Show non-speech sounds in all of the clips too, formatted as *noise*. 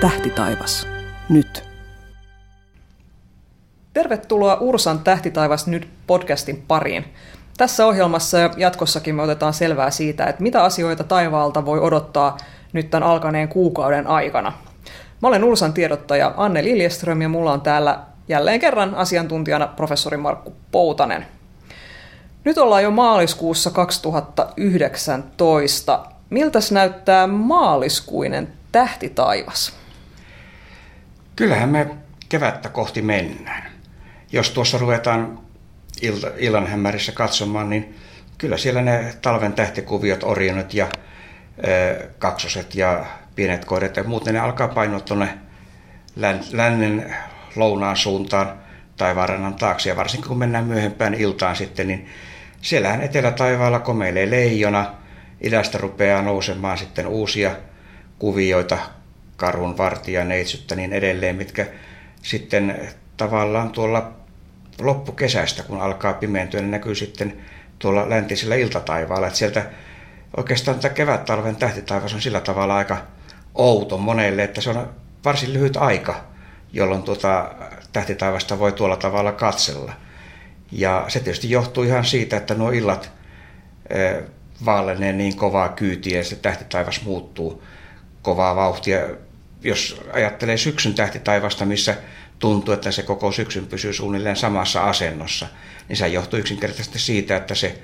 Tähtitaivas. Nyt. Tervetuloa Ursan Tähtitaivas nyt podcastin pariin. Tässä ohjelmassa ja jatkossakin me otetaan selvää siitä, että mitä asioita taivaalta voi odottaa nyt tämän alkaneen kuukauden aikana. Mä olen Ursan tiedottaja Anne Liljeström ja mulla on täällä jälleen kerran asiantuntijana professori Markku Poutanen. Nyt ollaan jo maaliskuussa 2019. Miltäs näyttää maaliskuinen tähtitaivas? Kyllähän me kevättä kohti mennään. Jos tuossa ruvetaan ilta, illan hämärissä katsomaan, niin kyllä siellä ne talven tähtikuviot, orionit ja ö, kaksoset ja pienet koirat ja muuten ne alkaa painua tuonne lännen lounaan suuntaan tai varannan taakse. Ja varsinkin kun mennään myöhempään iltaan sitten, niin siellähän etelätaivaalla komeilee leijona. Idästä rupeaa nousemaan sitten uusia kuvioita, karun, vartija, neitsyttä niin edelleen, mitkä sitten tavallaan tuolla loppukesästä, kun alkaa pimentyä, niin näkyy sitten tuolla läntisellä iltataivaalla. Että sieltä oikeastaan tämä kevät-talven tähtitaivas on sillä tavalla aika outo monelle, että se on varsin lyhyt aika, jolloin tuota tähtitaivasta voi tuolla tavalla katsella. Ja se tietysti johtuu ihan siitä, että nuo illat e, vaalenee niin kovaa kyytiä se tähtitaivas muuttuu kovaa vauhtia. Jos ajattelee syksyn tähtitaivasta, missä tuntuu, että se koko syksyn pysyy suunnilleen samassa asennossa, niin se johtuu yksinkertaisesti siitä, että se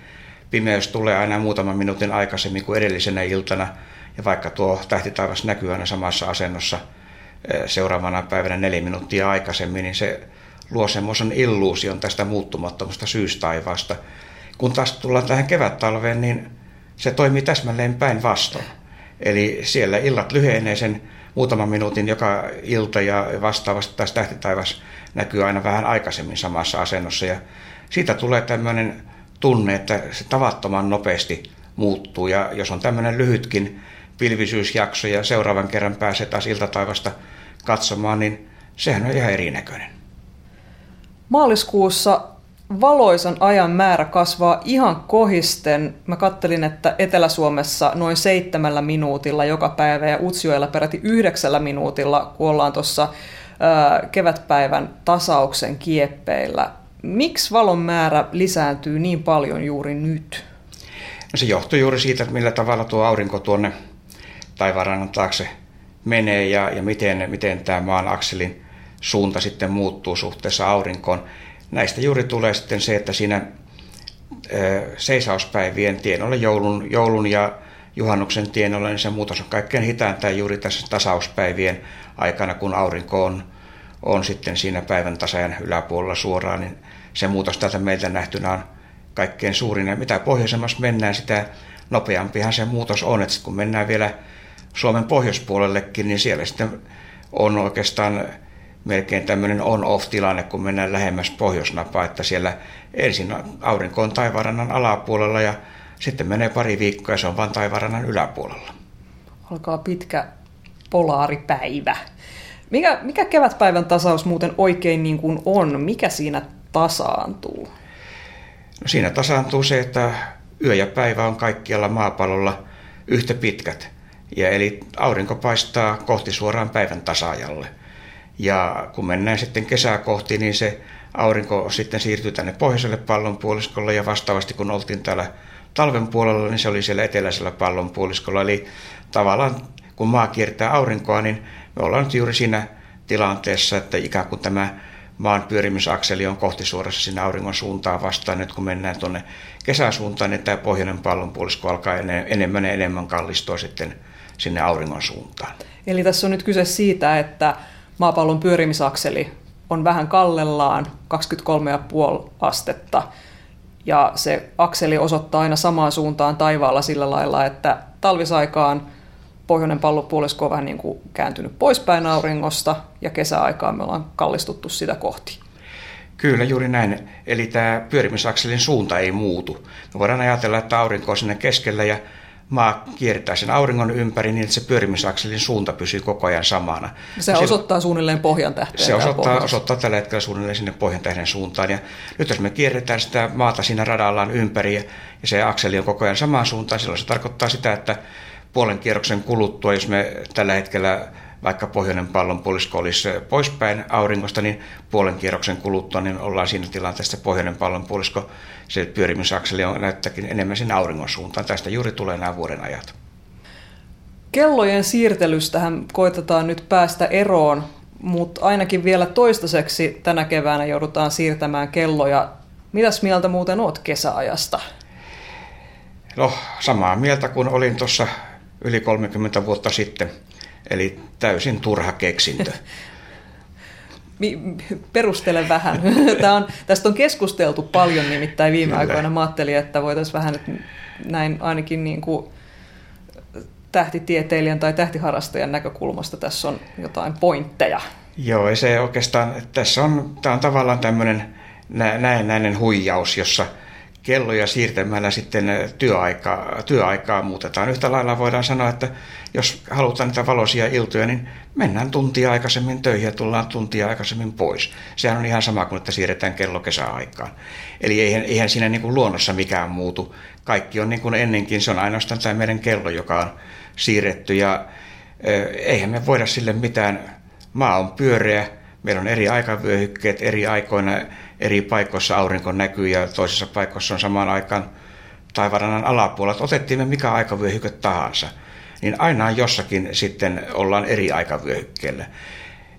pimeys tulee aina muutaman minuutin aikaisemmin kuin edellisenä iltana, ja vaikka tuo tähtitaivas näkyy aina samassa asennossa eh, seuraavana päivänä neljä minuuttia aikaisemmin, niin se luo semmoisen illuusion tästä muuttumattomasta syystaivaasta. Kun taas tullaan tähän kevättalveen, niin se toimii täsmälleen päinvastoin. Eli siellä illat lyhenee sen muutaman minuutin joka ilta ja vastaavasti taas tähtitaivas näkyy aina vähän aikaisemmin samassa asennossa. Ja siitä tulee tämmöinen tunne, että se tavattoman nopeasti muuttuu. Ja jos on tämmöinen lyhytkin pilvisyysjakso ja seuraavan kerran pääsee taas iltataivasta katsomaan, niin sehän on ihan erinäköinen. Maaliskuussa valoisan ajan määrä kasvaa ihan kohisten. Mä kattelin, että Etelä-Suomessa noin seitsemällä minuutilla joka päivä ja Utsjoella peräti yhdeksällä minuutilla, kun ollaan tuossa kevätpäivän tasauksen kieppeillä. Miksi valon määrä lisääntyy niin paljon juuri nyt? No se johtuu juuri siitä, että millä tavalla tuo aurinko tuonne taivaanrannan taakse menee ja, ja miten, miten tämä maan akselin suunta sitten muuttuu suhteessa aurinkoon näistä juuri tulee sitten se, että siinä seisauspäivien tienoilla joulun, joulun ja juhannuksen tienoilla, niin se muutos on kaikkein hitainta juuri tässä tasauspäivien aikana, kun aurinko on, on sitten siinä päivän tasajan yläpuolella suoraan, niin se muutos täältä meiltä nähtynä on kaikkein suurin. Ja mitä pohjoisemmassa mennään, sitä nopeampihan se muutos on. Että kun mennään vielä Suomen pohjoispuolellekin, niin siellä sitten on oikeastaan melkein tämmöinen on-off-tilanne, kun mennään lähemmäs pohjoisnapaa, että siellä ensin aurinko on taivarannan alapuolella ja sitten menee pari viikkoa ja se on vain taivarannan yläpuolella. Alkaa pitkä polaaripäivä. Mikä, mikä kevätpäivän tasaus muuten oikein niin kuin on? Mikä siinä tasaantuu? No siinä tasaantuu se, että yö ja päivä on kaikkialla maapallolla yhtä pitkät. Ja eli aurinko paistaa kohti suoraan päivän tasaajalle – ja kun mennään sitten kesää kohti, niin se aurinko sitten siirtyy tänne pohjoiselle pallonpuoliskolle ja vastaavasti kun oltiin täällä talven puolella, niin se oli siellä eteläisellä pallonpuoliskolla. Eli tavallaan kun maa kiertää aurinkoa, niin me ollaan nyt juuri siinä tilanteessa, että ikään kuin tämä maan pyörimisakseli on kohti suorassa sinne auringon suuntaan vastaan. Nyt kun mennään tuonne kesäsuuntaan, niin tämä pohjoinen pallonpuolisko alkaa enemmän ja enemmän kallistua sitten sinne auringon suuntaan. Eli tässä on nyt kyse siitä, että maapallon pyörimisakseli on vähän kallellaan 23,5 astetta. Ja se akseli osoittaa aina samaan suuntaan taivaalla sillä lailla, että talvisaikaan pohjoinen pallopuolisko on vähän niin kuin kääntynyt poispäin auringosta ja kesäaikaan me ollaan kallistuttu sitä kohti. Kyllä, juuri näin. Eli tämä pyörimisakselin suunta ei muutu. Me voidaan ajatella, että aurinko on sinne keskellä ja maa kiertää sen auringon ympäri niin, että se pyörimisakselin suunta pysyy koko ajan samana. Se osoittaa suunnilleen pohjan tähteen. Se osoittaa, osoittaa tällä hetkellä suunnilleen sinne pohjan tähden suuntaan. Ja nyt jos me kierretään sitä maata siinä radallaan ympäri ja, se akseli on koko ajan samaan suuntaan, silloin se tarkoittaa sitä, että puolen kierroksen kuluttua, jos me tällä hetkellä vaikka pohjoinen pallonpuolisko olisi poispäin auringosta, niin puolen kierroksen kuluttua niin ollaan siinä tilanteessa, että pohjoinen pallonpuolisko, se pyörimisakseli on näyttäkin enemmän sinne auringon suuntaan. Tästä juuri tulee nämä vuoden ajat. Kellojen siirtelystähän koitetaan nyt päästä eroon, mutta ainakin vielä toistaiseksi tänä keväänä joudutaan siirtämään kelloja. Mitäs mieltä muuten oot kesäajasta? No, samaa mieltä kuin olin tuossa yli 30 vuotta sitten. Eli täysin turha keksintö. *laughs* Perustele vähän. *laughs* Tämä on, tästä on keskusteltu paljon nimittäin viime Kyllä. aikoina. Mä ajattelin, että voitaisiin vähän näin ainakin niin kuin tähtitieteilijän tai tähtiharrastajan näkökulmasta tässä on jotain pointteja. Joo, se oikeastaan, tässä on, tämä on tavallaan tämmöinen näennäinen huijaus, jossa – kelloja siirtämällä sitten työaikaa, työaikaa muutetaan. Yhtä lailla voidaan sanoa, että jos halutaan niitä valoisia iltoja, niin mennään tuntia aikaisemmin töihin ja tullaan tuntia aikaisemmin pois. Sehän on ihan sama kuin, että siirretään kello kesäaikaan. Eli eihän, eihän siinä niin kuin luonnossa mikään muutu. Kaikki on niin kuin ennenkin, se on ainoastaan tämä meidän kello, joka on siirretty ja eihän me voida sille mitään. Maa on pyöreä, meillä on eri aikavyöhykkeet eri aikoina eri paikoissa aurinko näkyy ja toisessa paikoissa on samaan aikaan taivaanrannan alapuolella. Otettiin me mikä aikavyöhyke tahansa, niin aina jossakin sitten ollaan eri aikavyöhykkeellä.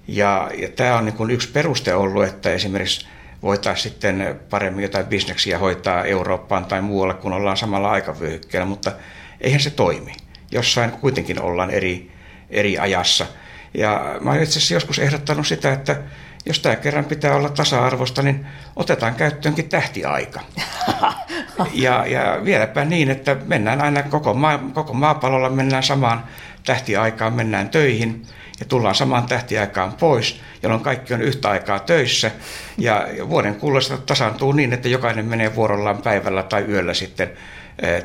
Ja, ja tämä on niin kuin yksi peruste ollut, että esimerkiksi voitaisiin sitten paremmin jotain bisneksiä hoitaa Eurooppaan tai muualle, kun ollaan samalla aikavyöhykkeellä, mutta eihän se toimi. Jossain kuitenkin ollaan eri, eri ajassa. Ja mä olen itse asiassa joskus ehdottanut sitä, että jos tämä kerran pitää olla tasa-arvosta, niin otetaan käyttöönkin tähtiaika. *laughs* Ja, ja vieläpä niin, että mennään aina koko, maa, koko maapallolla mennään samaan tähtiaikaan, mennään töihin ja tullaan samaan tähtiaikaan pois, jolloin kaikki on yhtä aikaa töissä. Ja vuoden kuluessa tasaantuu niin, että jokainen menee vuorollaan päivällä tai yöllä sitten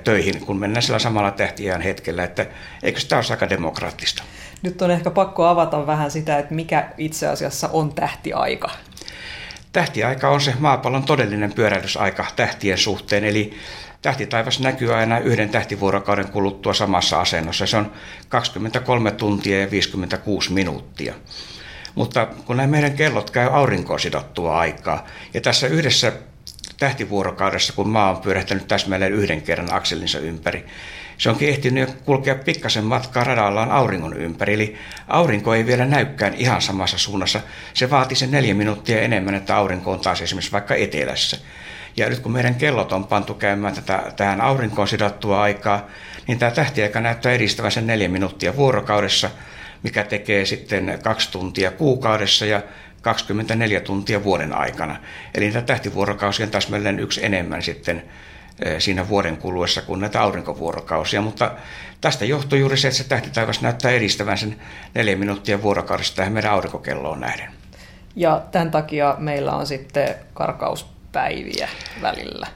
töihin, kun mennään sillä samalla tähtiään hetkellä. Että eikö tämä ole aika demokraattista? Nyt on ehkä pakko avata vähän sitä, että mikä itse asiassa on tähtiaika. Tähtiaika on se maapallon todellinen pyöräilysaika tähtien suhteen, eli tähtitaivas näkyy aina yhden tähtivuorokauden kuluttua samassa asennossa. Se on 23 tuntia ja 56 minuuttia. Mutta kun nämä meidän kellot käy aurinkoon sidottua aikaa, ja tässä yhdessä tähtivuorokaudessa, kun maa on pyörähtänyt täsmälleen yhden kerran akselinsa ympäri, se onkin ehtinyt kulkea pikkasen matkaa radallaan auringon ympäri, eli aurinko ei vielä näykään ihan samassa suunnassa. Se vaati sen neljä minuuttia enemmän, että aurinko on taas esimerkiksi vaikka etelässä. Ja nyt kun meidän kellot on pantu käymään tätä, tähän aurinkoon sidottua aikaa, niin tämä tähtiaika näyttää edistävän sen neljä minuuttia vuorokaudessa, mikä tekee sitten kaksi tuntia kuukaudessa ja 24 tuntia vuoden aikana. Eli tämä tähtivuorokausi on täsmälleen yksi enemmän sitten Eh, siinä vuoden kuluessa kuin näitä aurinkovuorokausia, mutta tästä johtuu juuri se, että se tähtitaivas näyttää edistävän sen neljä minuuttia vuorokaudesta tähän meidän aurinkokelloon nähden. Ja tämän takia meillä on sitten karkauspäiviä välillä.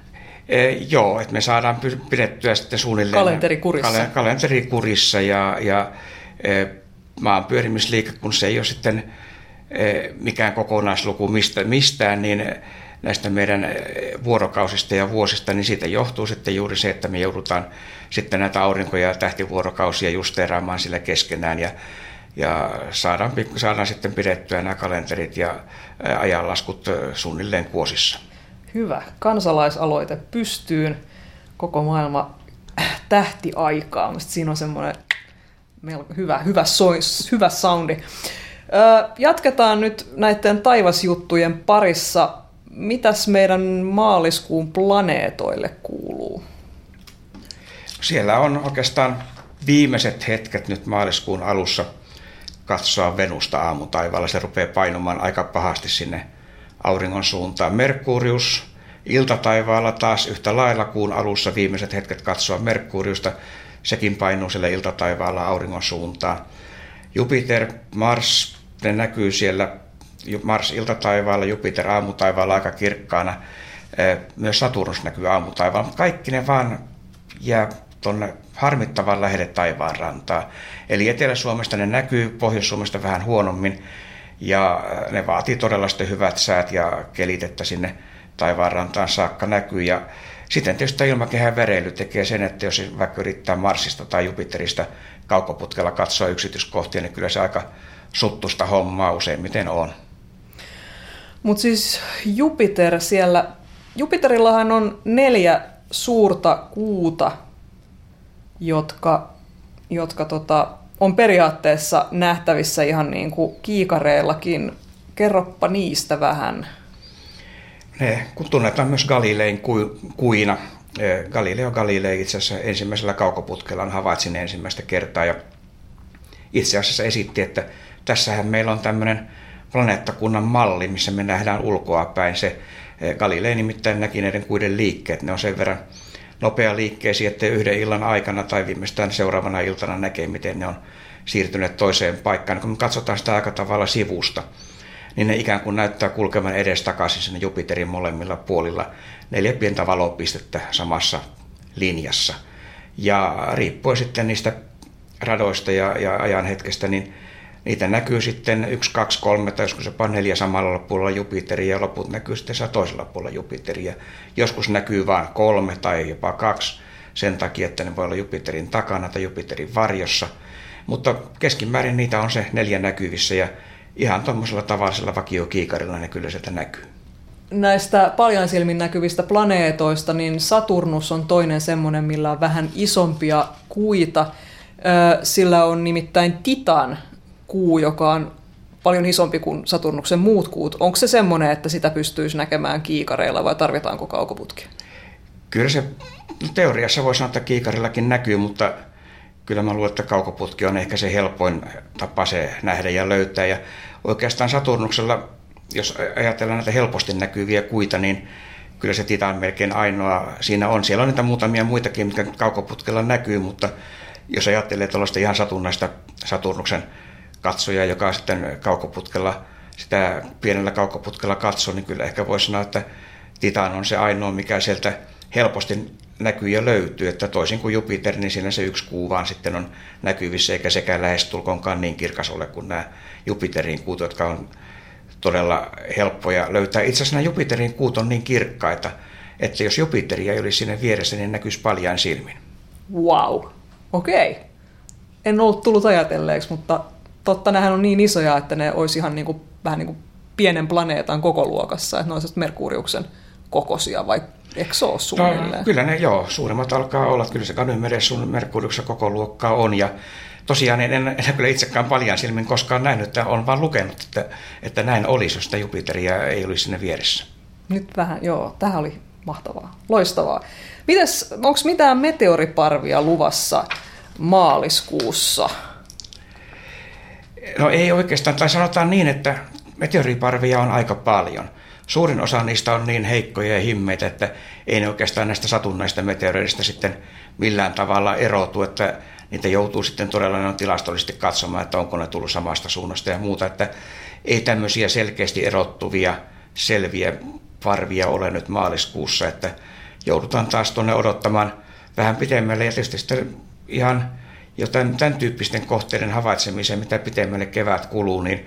E, joo, että me saadaan pidettyä sitten suunnilleen kalenterikurissa, kal- kalenterikurissa ja, ja e, maan pyörimisliike, kun se ei ole sitten mikään kokonaisluku mistä, mistään, niin näistä meidän eh, vuorokausista ja vuosista, niin siitä johtuu sitten juuri se, että me joudutaan sitten näitä aurinko- ja tähtivuorokausia justeeraamaan sillä keskenään ja, ja saadaan, saadaan sitten pidettyä nämä kalenterit ja eh, ajanlaskut eh, suunnilleen kuosissa. Hyvä. Kansalaisaloite pystyyn. Koko maailma tähtiaikaa. Siinä on semmoinen hyvä, hyvä, sois, hyvä soundi. Jatketaan nyt näiden taivasjuttujen parissa mitäs meidän maaliskuun planeetoille kuuluu? Siellä on oikeastaan viimeiset hetket nyt maaliskuun alussa katsoa Venusta aamutaivaalla. Se rupeaa painumaan aika pahasti sinne auringon suuntaan. Merkurius iltataivaalla taas yhtä lailla kuun alussa viimeiset hetket katsoa Merkuriusta. Sekin painuu sille iltataivaalla auringon suuntaan. Jupiter, Mars, ne näkyy siellä Mars iltataivaalla, Jupiter aamutaivaalla aika kirkkaana. Myös Saturnus näkyy aamutaivaalla, mutta kaikki ne vaan jää tuonne harmittavan lähelle taivaan rantaa. Eli Etelä-Suomesta ne näkyy, Pohjois-Suomesta vähän huonommin. Ja ne vaatii todella sitten hyvät säät ja kelit, että sinne taivaanrantaan saakka näkyy. Ja Sitten tietysti ilmakehän vereily tekee sen, että jos vaikka yrittää Marsista tai Jupiterista kaukoputkella katsoa yksityiskohtia, niin kyllä se aika suttusta hommaa useimmiten on. Mutta siis Jupiter siellä, Jupiterillahan on neljä suurta kuuta, jotka, jotka tota, on periaatteessa nähtävissä ihan niin kuin kiikareillakin. Kerroppa niistä vähän. Ne, kun tunnetaan myös Galilein ku, kuina. E, Galileo Galilei itse asiassa ensimmäisellä kaukoputkellaan havaitsin ensimmäistä kertaa ja itse asiassa esitti, että tässähän meillä on tämmöinen planeettakunnan malli, missä me nähdään ulkoa päin. Se e, Galilei nimittäin näki näiden kuiden liikkeet. Ne on sen verran nopea liikkeesi, että yhden illan aikana tai viimeistään seuraavana iltana näkee, miten ne on siirtyneet toiseen paikkaan. Kun me katsotaan sitä aika tavalla sivusta, niin ne ikään kuin näyttää kulkevan edestakaisin sinne Jupiterin molemmilla puolilla neljä pientä valopistettä samassa linjassa. Ja riippuen sitten niistä radoista ja, ja ajanhetkestä, niin niitä näkyy sitten yksi, kaksi, kolme tai joskus jopa neljä samalla puolella Jupiteria ja loput näkyy sitten toisella puolella Jupiteria. Joskus näkyy vain kolme tai jopa kaksi sen takia, että ne voi olla Jupiterin takana tai Jupiterin varjossa. Mutta keskimäärin niitä on se neljä näkyvissä ja ihan tuommoisella tavallisella vakiokiikarilla ne kyllä sieltä näkyy. Näistä paljon silmin näkyvistä planeetoista, niin Saturnus on toinen semmoinen, millä on vähän isompia kuita. Sillä on nimittäin Titan kuu, joka on paljon isompi kuin Saturnuksen muut kuut. Onko se semmoinen, että sitä pystyisi näkemään kiikareilla vai tarvitaanko kaukoputki? Kyllä se teoriassa voi sanoa, että kiikarillakin näkyy, mutta kyllä mä luulen, että kaukoputki on ehkä se helpoin tapa se nähdä ja löytää. Ja oikeastaan Saturnuksella, jos ajatellaan näitä helposti näkyviä kuita, niin kyllä se Titan melkein ainoa siinä on. Siellä on niitä muutamia muitakin, mitkä kaukoputkella näkyy, mutta jos ajattelee tuollaista ihan satunnaista Saturnuksen katsoja, joka sitten kaukoputkella, sitä pienellä kaukoputkella katsoo, niin kyllä ehkä voisi sanoa, että Titan on se ainoa, mikä sieltä helposti näkyy ja löytyy, että toisin kuin Jupiter, niin siinä se yksi kuu vaan sitten on näkyvissä, eikä sekään lähestulkoonkaan niin kirkas ole kuin nämä Jupiterin kuut, jotka on todella helppoja löytää. Itse asiassa nämä Jupiterin kuut on niin kirkkaita, että jos Jupiteria ei olisi sinne vieressä, niin näkyisi paljon silmin. Wow, okei. Okay. En ollut tullut ajatelleeksi, mutta totta, nämähän on niin isoja, että ne olisi ihan niin kuin, vähän niin kuin pienen planeetan koko luokassa, että ne olisivat Merkuriuksen kokoisia, vai eikö se ole suunnilleen? No, kyllä ne, joo, suurimmat alkaa olla, kyllä se Ganymedes sun Merkuriuksen koko luokkaa on, ja tosiaan en, en, en kyllä itsekään paljon silmin koskaan nähnyt, että on vaan lukenut, että, että näin olisi, jos sitä Jupiteria ei olisi sinne vieressä. Nyt vähän, joo, tähän oli mahtavaa, loistavaa. Mites, onko mitään meteoriparvia luvassa maaliskuussa? No ei oikeastaan, tai sanotaan niin, että meteoriparvia on aika paljon. Suurin osa niistä on niin heikkoja ja himmeitä, että ei ne oikeastaan näistä satunnaista meteoroidista sitten millään tavalla erotu, että niitä joutuu sitten todella on tilastollisesti katsomaan, että onko ne tullut samasta suunnasta ja muuta, että ei tämmöisiä selkeästi erottuvia selviä parvia ole nyt maaliskuussa, että joudutaan taas tuonne odottamaan vähän pitemmälle ja tietysti sitten ihan jo tämän, tämän tyyppisten kohteiden havaitsemiseen, mitä pitemmälle kevät kuluu, niin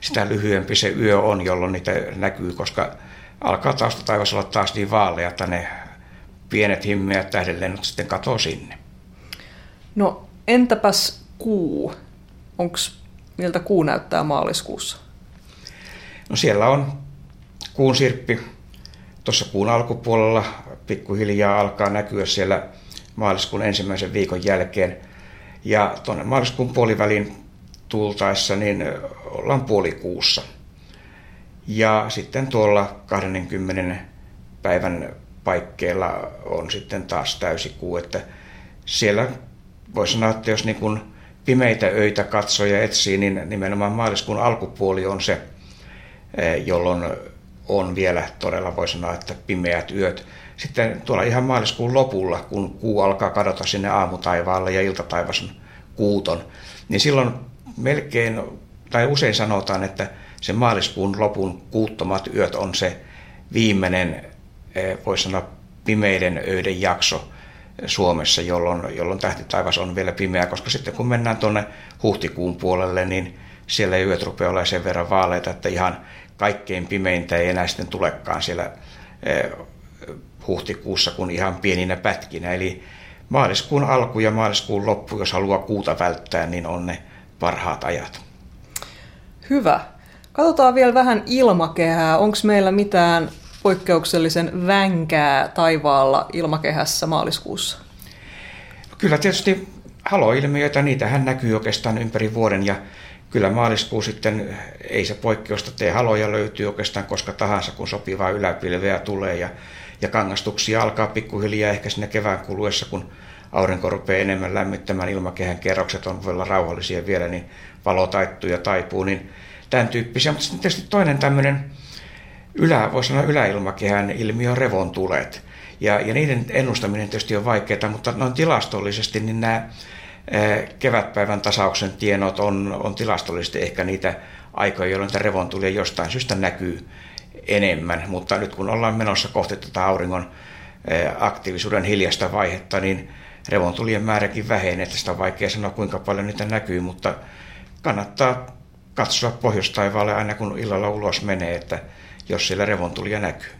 sitä lyhyempi se yö on, jolloin niitä näkyy, koska alkaa taivas olla taas niin vaalea, että ne pienet himmeät tähdenlennot sitten katoo sinne. No entäpäs kuu? Onks, miltä kuu näyttää maaliskuussa? No siellä on kuun sirppi. Tuossa kuun alkupuolella pikkuhiljaa alkaa näkyä siellä maaliskuun ensimmäisen viikon jälkeen – ja tuonne maaliskuun puolivälin tultaessa niin ollaan puolikuussa. Ja sitten tuolla 20 päivän paikkeilla on sitten taas täysikuu, että siellä voi sanoa, että jos niin kuin pimeitä öitä katsoo ja etsii, niin nimenomaan maaliskuun alkupuoli on se, jolloin on vielä todella voi sanoa, että pimeät yöt. Sitten tuolla ihan maaliskuun lopulla, kun kuu alkaa kadota sinne aamutaivaalle ja iltataivas on kuuton, niin silloin melkein, tai usein sanotaan, että se maaliskuun lopun kuuttomat yöt on se viimeinen, eh, voisi sanoa, pimeiden öiden jakso Suomessa, jolloin, jolloin tähtitaivas on vielä pimeä, koska sitten kun mennään tuonne huhtikuun puolelle, niin siellä yöt rupeaa olemaan sen verran vaaleita, että ihan kaikkein pimeintä ei enää sitten tulekaan siellä eh, huhtikuussa kuin ihan pieninä pätkinä. Eli maaliskuun alku ja maaliskuun loppu, jos haluaa kuuta välttää, niin on ne parhaat ajat. Hyvä. Katsotaan vielä vähän ilmakehää. Onko meillä mitään poikkeuksellisen vänkää taivaalla ilmakehässä maaliskuussa? Kyllä tietysti haloilmiöitä, niitähän näkyy oikeastaan ympäri vuoden ja kyllä maaliskuu sitten ei se poikkeusta tee. Haloja löytyy oikeastaan koska tahansa, kun sopivaa yläpilveä tulee ja, ja kangastuksia alkaa pikkuhiljaa ehkä sinne kevään kuluessa, kun aurinko rupeaa enemmän lämmittämään, ilmakehän kerrokset on vielä rauhallisia vielä, niin valo taittuu ja taipuu, niin tämän tyyppisiä. Mutta sitten tietysti toinen tämmöinen ylä, voisi sanoa yläilmakehän ilmiö on revontulet. Ja, ja niiden ennustaminen tietysti on vaikeaa, mutta noin tilastollisesti niin nämä kevätpäivän tasauksen tienot on, on tilastollisesti ehkä niitä aikoja, jolloin niitä revontulia jostain syystä näkyy enemmän. Mutta nyt kun ollaan menossa kohti tätä auringon aktiivisuuden hiljasta vaihetta, niin revontulien määräkin vähenee. Että sitä on vaikea sanoa, kuinka paljon niitä näkyy, mutta kannattaa katsoa pohjoistaivaalle aina kun illalla ulos menee, että jos siellä revontulia näkyy.